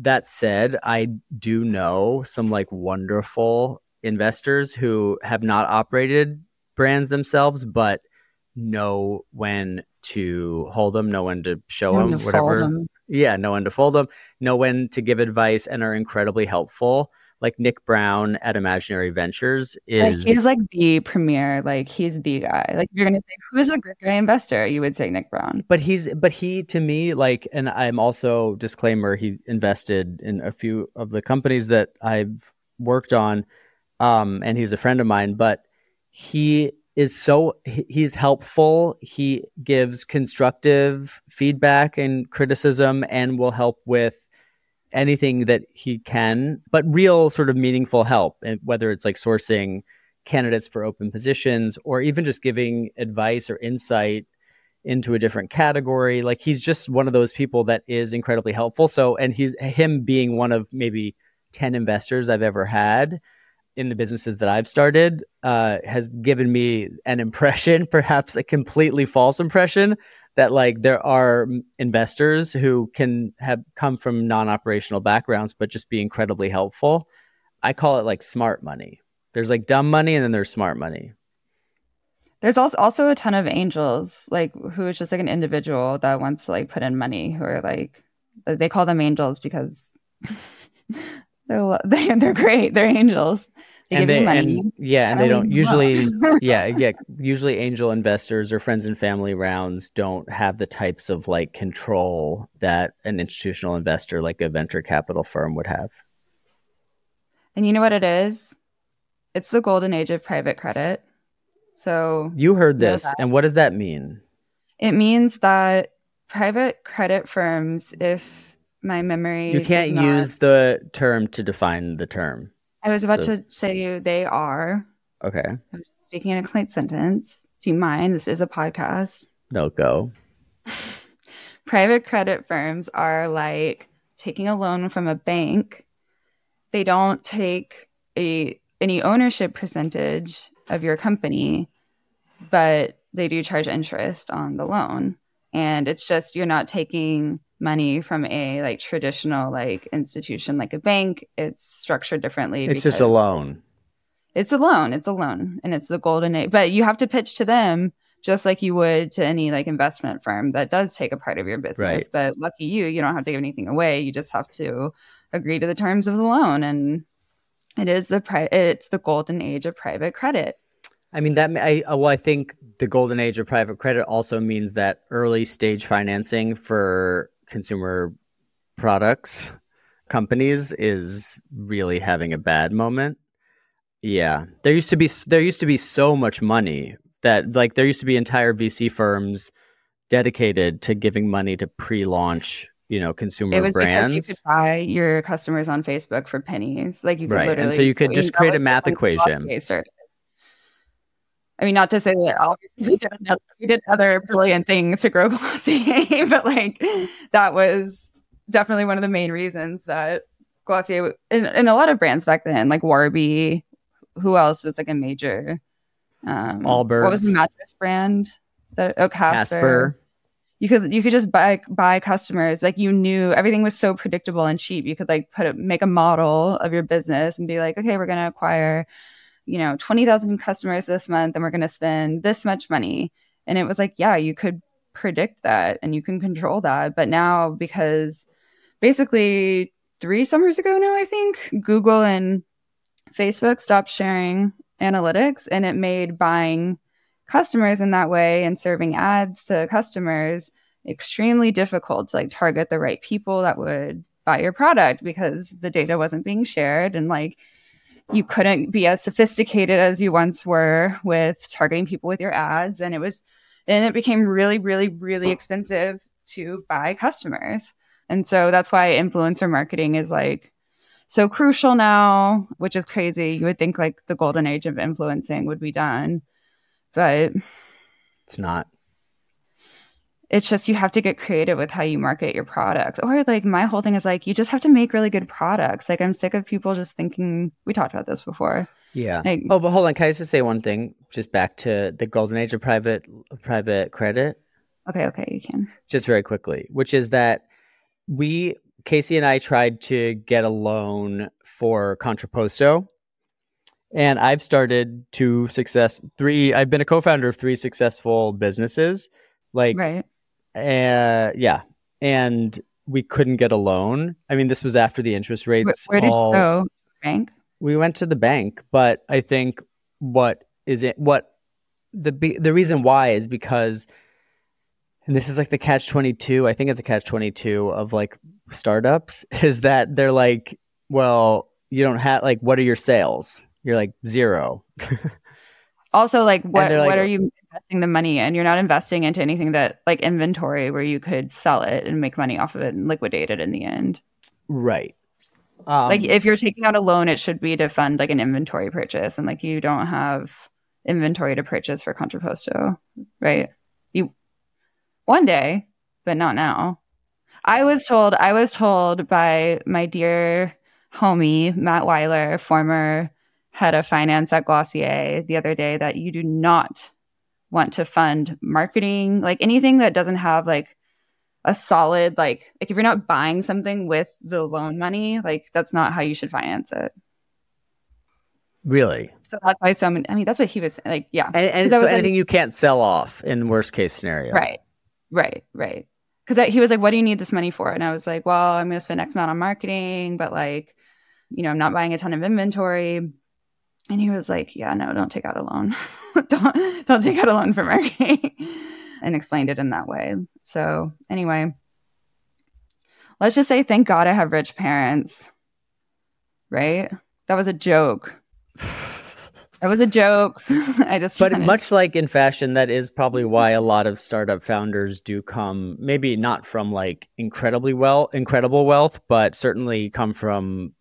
That said, I do know some like wonderful investors who have not operated brands themselves, but know when to hold them, know when to show them, to whatever. fold 'em. Yeah, know when to fold them, know when to give advice, and are incredibly helpful. Like Nick Brown at Imaginary Ventures Like is he's like the premier, like he's the guy. Like you're gonna say who's a great guy investor, you would say Nick Brown. but he's but he to me like and i'm also disclaimer he invested in a few of the companies that i've worked on um and he's a friend of mine but he is so he's helpful he gives constructive feedback and criticism and will help with anything that he can but real sort of meaningful help and whether it's like sourcing candidates for open positions or even just giving advice or insight into a different category. Like he's just one of those people that is incredibly helpful. So, and he's him being one of maybe 10 investors I've ever had in the businesses that I've started uh, has given me an impression, perhaps a completely false impression, that like there are investors who can have come from non-operational backgrounds but just be incredibly helpful. I call it like smart money. There's like dumb money and then there's smart money. There's also also a ton of angels, like who is just like an individual that wants to like put in money, who are like they call them angels because they're they're great. They're angels. They and give they, you money. and- yeah, and they don't usually, yeah, yeah. Usually, angel investors or friends and family rounds don't have the types of like control that an institutional investor, like a venture capital firm, would have. And you know what it is? It's the golden age of private credit. So You heard Know this, that. and what does that mean? it means that private credit firms, if my memory You can't not- use the term to define the term. I was about so- to say they are. Okay, I'm just speaking in a complete sentence. Do you mind? This is a podcast. no go. private credit firms are like taking a loan from a bank. They don't take a any ownership percentage of your company, but they do charge interest on the loan. And it's just you're not taking money from a like traditional like institution like a bank. It's structured differently. It's just a loan. it's a loan it's a loan and it's the golden age but you have to pitch to them just like you would to any like investment firm that does take a part of your business Right. but lucky you you don't have to give anything away you just have to agree to the terms of the loan and it is the pri- it's the golden age of private credit I mean that I uh, well I think the golden age of private credit also means that early stage financing for consumer products companies is really having a bad moment. Yeah. There used to be there used to be so much money that like there used to be entire VC firms dedicated to giving money to pre-launch, you know, consumer it was brands. because you could buy your customers on facebook for pennies like you could Right, and literally so you could just create a math equation. I mean, not to say that obviously we did, another, we did other brilliant things to grow Glossier, but like that was definitely one of the main reasons that Glossier and, and a lot of brands back then, like Warby, who else was like a major? Um, Allbirds. What was the mattress brand? That oh Casper. Casper. You could you could just buy buy customers like you knew everything was so predictable and cheap. You could like put a, make a model of your business and be like, okay, we're gonna acquire you know 20,000 customers this month and we're going to spend this much money. And it was like yeah you could predict that and you can control that. But now because basically 3 summers ago now I think Google and Facebook stopped sharing analytics and it made buying customers in that way and serving ads to customers extremely difficult to like target the right people that would buy your product because the data wasn't being shared. And like you couldn't be as sophisticated as you once were with targeting people with your ads. And it was and it became really really really expensive to buy customers. And so that's why influencer marketing is like so crucial now which is crazy. You would think like the golden age of influencing would be done. But It's not. It's just you have to get creative with how you market your products or like my whole thing is like you just have to make really good products like i'm sick of people just thinking we talked about this before Yeah. like Oh, but hold on. Can I just say one thing? Just back to the golden age of private private credit, okay okay you can just very quickly, which is that we Casey and I tried to get a loan for Contraposto, and I've started two success three. I've been a co-founder of three successful businesses, like right uh, yeah, and we couldn't get a loan. I mean, this was after the interest rates where did all you go? Bank? We went to the bank but i think what is it what the the reason why is because and this is like the catch 22 i think it's a catch 22 of like startups is that they're like well you don't have like what are your sales? You're like zero. Also like what like- what are you investing the money in. You're not investing into anything that like inventory where you could sell it and make money off of it and liquidate it in the end. Right. Um, like if you're taking out a loan it should be to fund like an inventory purchase and like you don't have inventory to purchase for contraposto right? You one day but not now. I was told i was told by my dear homie matt weiler former head of finance at Glossier the other day that you do not want to fund marketing, like anything that doesn't have like a solid like like if you're not buying something with the loan money, like that's not how you should finance it. Really? So that's why so many, I mean, that's what he was like. Yeah. And, and so anything like, you can't sell off in worst case scenario. Right. Right. Right. Because he was like, "What do you need this money for?" And I was like, "Well, I'm going to spend X amount on marketing, but like, you know, I'm not buying a ton of inventory." And he was like, "Yeah, no, don't take out a loan. don't don't take out a loan for marketing." and explained it in that way. So anyway, let's just say, thank God I have rich parents. Right? That was a joke. It was a joke. I just But much like in fashion, that is probably why a lot of startup founders do come maybe not from like incredibly well incredible wealth, but certainly come from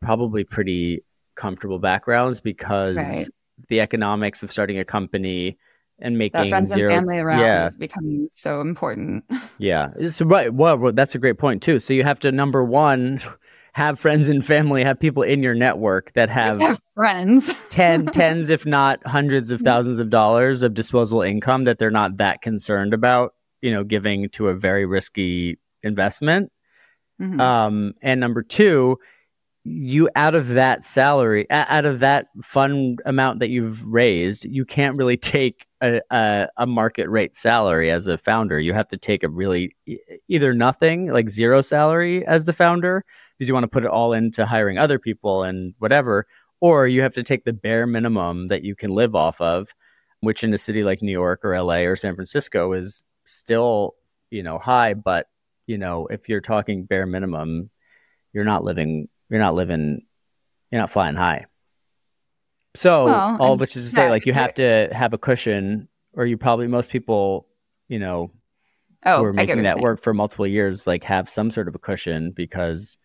probably pretty comfortable backgrounds because right. the economics of starting a company and making that friends zero, and family around yeah. is becoming so important. Yeah, right. Well, that's a great point too. So you have to number one have friends and family, have people in your network that have, have friends, ten, tens, if not hundreds of thousands of dollars of disposable income that they're not that concerned about, you know, giving to a very risky investment. Mm-hmm. Um, and number two, you out of that salary, out of that fund amount that you've raised, you can't really take a, a, a, market rate salary as a founder. You have to take a really either nothing, like zero salary as the founder, because you want to put it all into hiring other people and whatever, or you have to take the bare minimum that you can live off of, which in a city like New York or LA or San Francisco is still, you know, high, but you know, if you're talking bare minimum, you're not living you're not living you're not flying high. So well, all which is to say, like you have to have a cushion, or you probably most people, you know, oh, who are making that work for multiple years, like have some sort of a cushion because,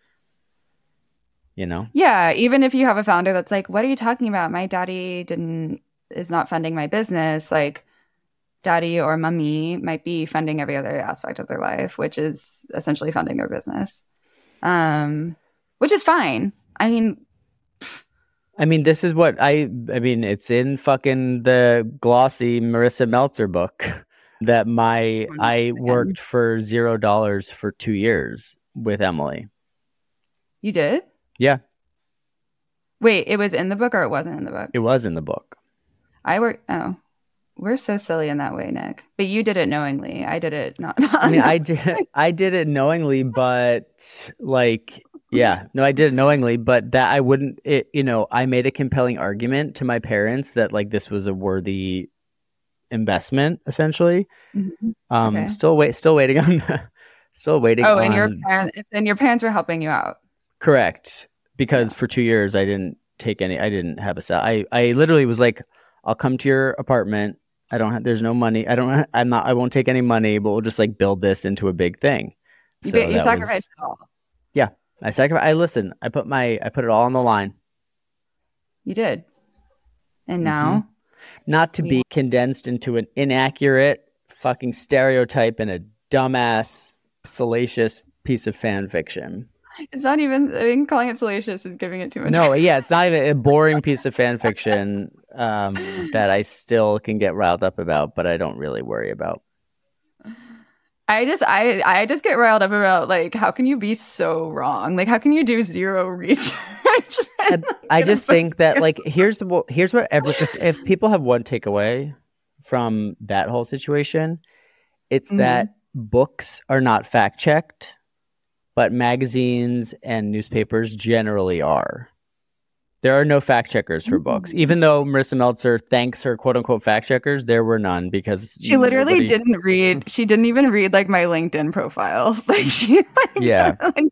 you know. Yeah, even if you have a founder that's like, "What are you talking about? My daddy didn't is not funding my business." Like, daddy or mummy might be funding every other aspect of their life, which is essentially funding their business, um, which is fine. I mean, I mean, this is what I. I mean, it's in fucking the glossy Marisa Meltzer book that my I worked for zero dollars for two years with Emily. You did? Yeah. Wait, it was in the book or it wasn't in the book? It was in the book. I work Oh, we're so silly in that way, Nick. But you did it knowingly. I did it not. I mean, I did. I did it knowingly, but like yeah, no, I did it knowingly, but that I wouldn't. It, you know, I made a compelling argument to my parents that like this was a worthy investment, essentially. Mm-hmm. Um, okay. still wait, still waiting on, still waiting. Oh, and your parents and your parents were helping you out. Correct, because yeah. for two years I didn't take any. I didn't have a cell. I I literally was like, I'll come to your apartment. I don't have. There's no money. I don't. I'm not. I won't take any money, but we'll just like build this into a big thing. So you, you sacrificed was, it all. I sacrifice. I listen. I put my. I put it all on the line. You did, and mm-hmm. now, not to be condensed into an inaccurate fucking stereotype and a dumbass, salacious piece of fan fiction. It's not even. I mean, calling it salacious is giving it too much. No, yeah, it's not even a boring piece of fan fiction um, that I still can get riled up about, but I don't really worry about. I just I I just get riled up about like how can you be so wrong? Like how can you do zero research? I just think that like here's the here's what ever if people have one takeaway from that whole situation, it's mm-hmm. that books are not fact checked, but magazines and newspapers generally are. There are no fact checkers for books. Mm. Even though Marisa Meltzer thanks her quote unquote fact checkers, there were none because she literally nobody... didn't read. She didn't even read like my LinkedIn profile. Like she, like, yeah, like,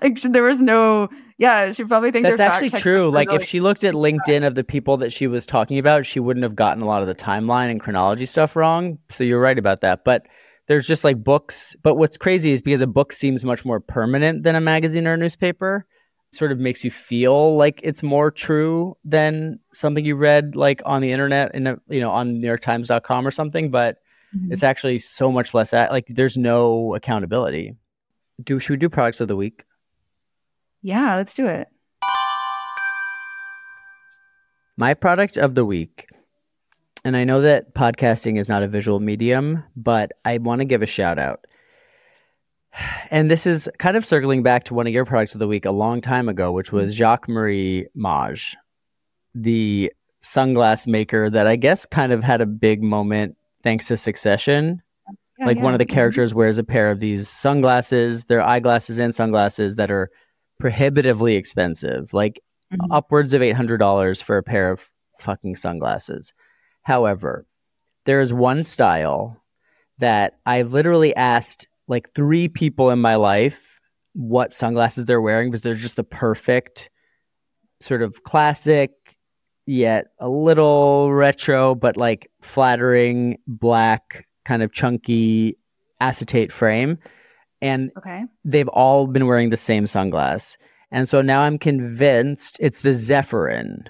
like there was no. Yeah, she probably thinks that's actually true. Like if she looked at LinkedIn of the people that she was talking about, she wouldn't have gotten a lot of the timeline and chronology stuff wrong. So you're right about that. But there's just like books. But what's crazy is because a book seems much more permanent than a magazine or a newspaper sort of makes you feel like it's more true than something you read like on the internet and you know on newyorktimes.com or something but mm-hmm. it's actually so much less like there's no accountability do should we do products of the week yeah let's do it My product of the week, and I know that podcasting is not a visual medium, but I want to give a shout out. And this is kind of circling back to one of your products of the week a long time ago, which was Jacques Marie Mage, the sunglass maker that I guess kind of had a big moment thanks to Succession. Yeah, like one of the characters wears a pair of these sunglasses, they're eyeglasses and sunglasses that are prohibitively expensive, like Mhm. upwards of $800 for a pair of fucking sunglasses. However, there is one style that I literally asked like three people in my life what sunglasses they're wearing because they're just the perfect sort of classic yet a little retro but like flattering black kind of chunky acetate frame and Okay. they've all been wearing the same sunglass and so now i'm convinced it's the zephyrin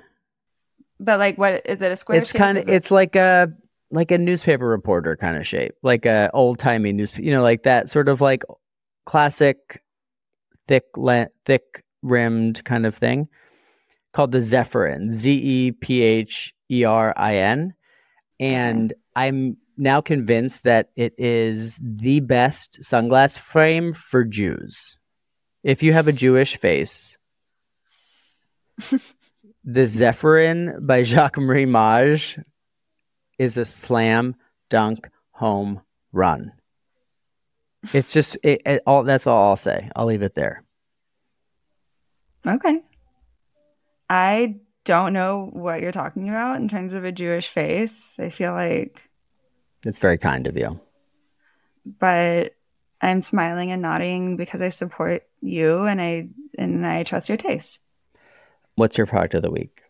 But like, what is it? A square? it's kind of it- it's like a like a newspaper reporter kind of shape like a old timey news you know like that sort of like classic thick le- thick rimmed kind of thing called the zephyrin z e p h e r i n. And i'm now convinced that it is the best sunglass frame for jews. If you have a jewish face the Zephyrin by Jacques Marie Mage is a slam dunk home run. It's just it, it, all. That's all I'll say. I'll leave it there. Okay. I don't know what you're talking about in terms of a Jewish face. I feel like, It's very kind of you. but I'm smiling and nodding because I support you and I and I trust your taste. What's your product of the week?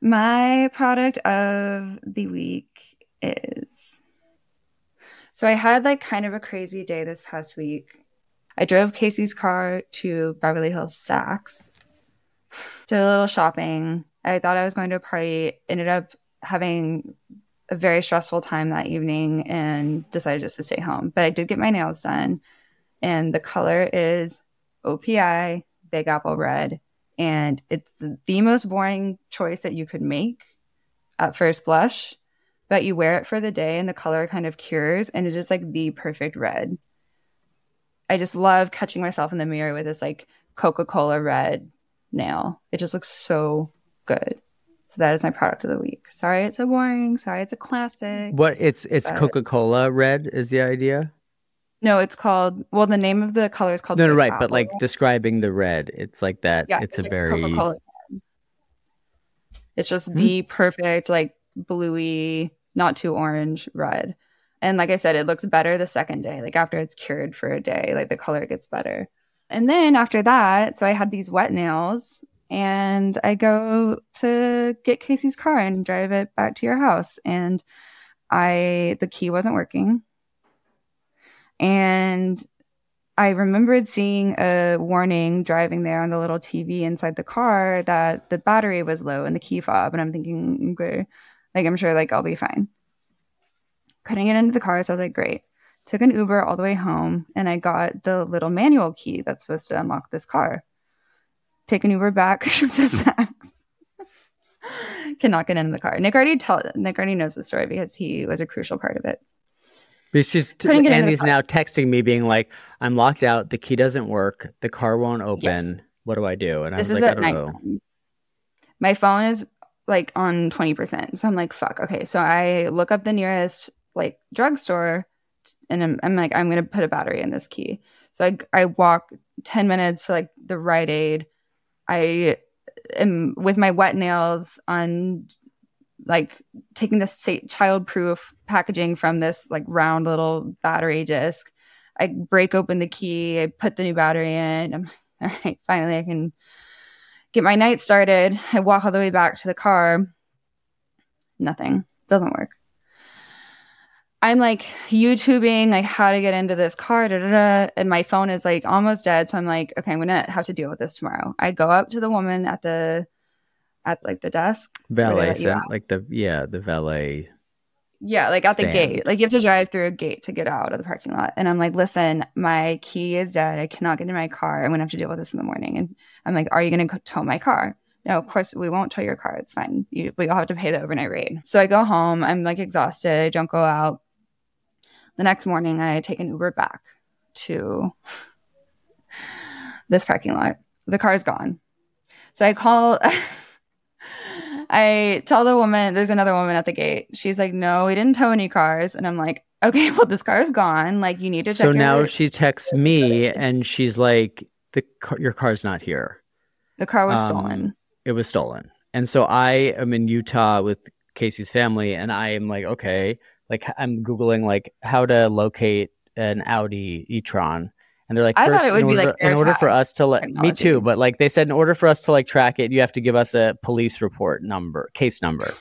My product of the week is so I had like kind of a crazy day this past week. I drove Casey's car to Beverly Hills Saks, did a little shopping. I thought I was going to a party, ended up having a very stressful time that evening and decided just to stay home. But I did get my nails done, and the color is OPI Big Apple Red and it's the most boring choice that you could make at first blush but you wear it for the day and the color kind of cures and it is like the perfect red. I just love catching myself in the mirror with this like coca-cola red nail. It just looks so good. So that is my product of the week. Sorry it's so boring. Sorry it's a classic. What it's it's Coca Cola red is the idea. No it's called well the name of the color is called No, no, right. But like describing the red, it's like that. yeah it's, a like very Coca-Cola it's just Hmm. the perfect like bluey not too orange red and like i said it looks better the second day like after it's cured for a day like the color gets better and then after that so i had these wet nails and i go to get casey's car and drive it back to your house and i the key wasn't working and I remembered seeing a warning driving there on the little TV inside the car that the battery was low in the key fob. And I'm thinking, okay, like I'm sure like I'll be fine. Couldn't get into the car, so I was like, great. Took an Uber all the way home and I got the little manual key that's supposed to unlock this car. Take an Uber back to. Cannot get into the car. Nick already tell Nick already knows the story because he was a crucial part of it. But she's the Annie's now texting me, being like, "I'm locked out. The key doesn't work. The car won't open. What do I do?" And I this was like, "I don't know." My phone is like on 20%. So I'm like, fuck. Okay. So I look up the nearest like drugstore and I'm, I'm like, I'm going to put a battery in this key. So I, I walk 10 minutes to like the Rite Aid. I am with my wet nails on like taking this child-proof packaging from this like round little battery disc. I break open the key. I put the new battery in. I'm all right. Finally, I can get my night started. I walk all the way back to the car. Nothing. Doesn't work. I'm like YouTubing like how to get into this car, da, da, da, and my phone is like almost dead. So I'm like, okay, I'm gonna have to deal with this tomorrow. I go up to the woman at the at like the desk. Valet, let you cent- out. like the yeah, the valet. Yeah, like at the gate. Like you have to drive through a gate to get out of the parking lot. And I'm like, listen, my key is dead. I cannot get in my car. I'm gonna have to deal with this in the morning. And I'm like, are you gonna tow my car? no, of course we won't tow your car. It's fine. You, we all have to pay the overnight rate. So I go home. I'm like exhausted. I don't go out. The next morning, I take an Uber back to this parking lot. The car's gone. So I call. I tell the woman, there's another woman at the gate. She's like, no, we didn't tow any cars. And I'm like, okay, well, this car's gone. Like, you need to check. So now she texts me and she's like, "The car, your car's not here. the car was um, stolen. It was stolen." And so I am in Utah with Casey's family, and I am like, okay, like I'm googling like how to locate an Audi e-tron, and they're like, I thought it would in be, order, like, in order for us to let me too, but like they said, in order for us to like track it, you have to give us a police report number, case number.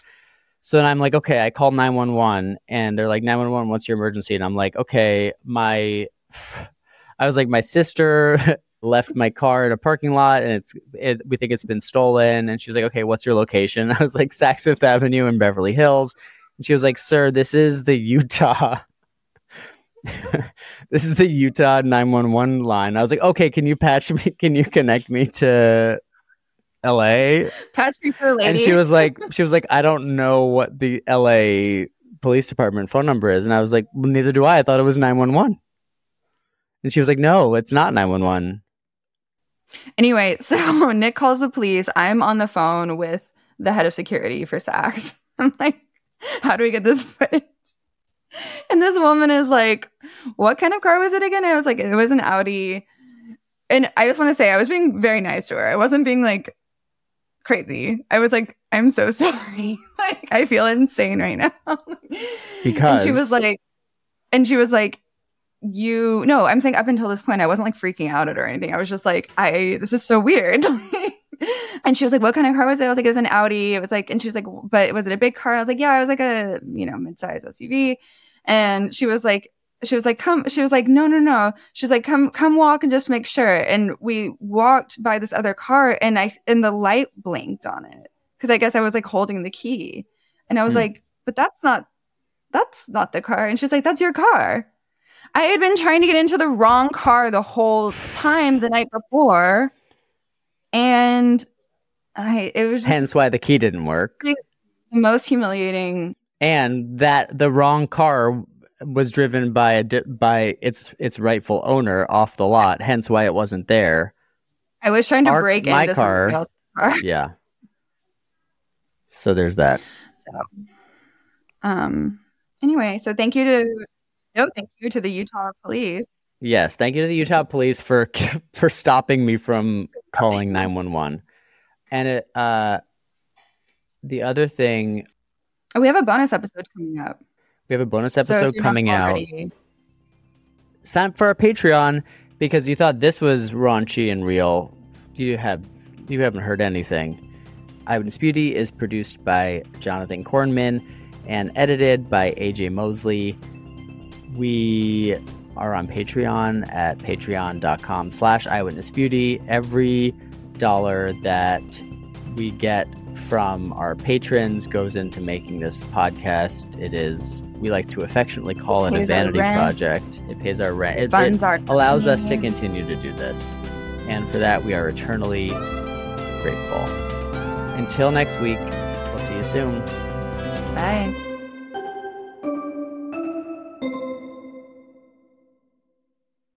So then I'm like, okay, I call 911 and they're like, 911, what's your emergency? And I'm like, okay, my, I was like, my sister left my car in a parking lot and it's, it, we think it's been stolen. And she was like, okay, what's your location? I was like, Saks Fifth Avenue in Beverly Hills. And she was like, sir, this is the Utah. this is the Utah 911 line. I was like, okay, can you patch me? Can you connect me to LA? Patch me for a lady. And she was like, she was like, I don't know what the LA police department phone number is. And I was like, well, neither do I. I thought it was 911. And she was like, no, it's not 911. Anyway, so Nick calls the police. I'm on the phone with the head of security for Saks. I'm like, how do we get this footage? And this woman is like, what kind of car was it again? I was like, it was an Audi. And I just want to say, I was being very nice to her. I wasn't being like crazy. I was like, I'm so sorry. like, I feel insane right now. Because and she was like, and she was like, you no, I'm saying up until this point, I wasn't like freaking out at her or anything. I was just like, I this is so weird. and she was like, What kind of car was it? I was like, It was an Audi. It was like, and she was like, But was it a big car? I was like, Yeah, it was like a you know mid-size SUV. And she was like, she was like, come, she was like, no, no, no. She's like, come, come walk and just make sure. And we walked by this other car and I, and the light blinked on it. Cause I guess I was like holding the key and I was Hmm. like, but that's not, that's not the car. And she's like, that's your car. I had been trying to get into the wrong car the whole time the night before. And I, it was just hence why the key didn't work. the most humiliating. And that the wrong car was driven by a di- by its its rightful owner off the lot. Hence why it wasn't there. I was trying to Our- break my into car- somebody else's car. Yeah. So there's that. So, um, anyway, so thank you to no, thank you to the Utah police. Yes, thank you to the Utah police for for stopping me from calling 911. And it uh the other thing, Oh, we have a bonus episode coming up. we have a bonus So episode not coming out. Sign up for our Patreon because you thought this was raunchy and real. You have you haven't heard anything. Eyewitness Beauty is produced by Jonathan Kornman and edited by AJ Mosley. We are on Patreon at patreon.com slash eyewitness beauty. Every dollar that we get from our patrons goes into making this podcast. It is we like to affectionately call it a vanity project. It pays our rent. It, it funds our allows us to continue to do this. And for that we are eternally grateful. Until next week, we'll see you soon. Bye.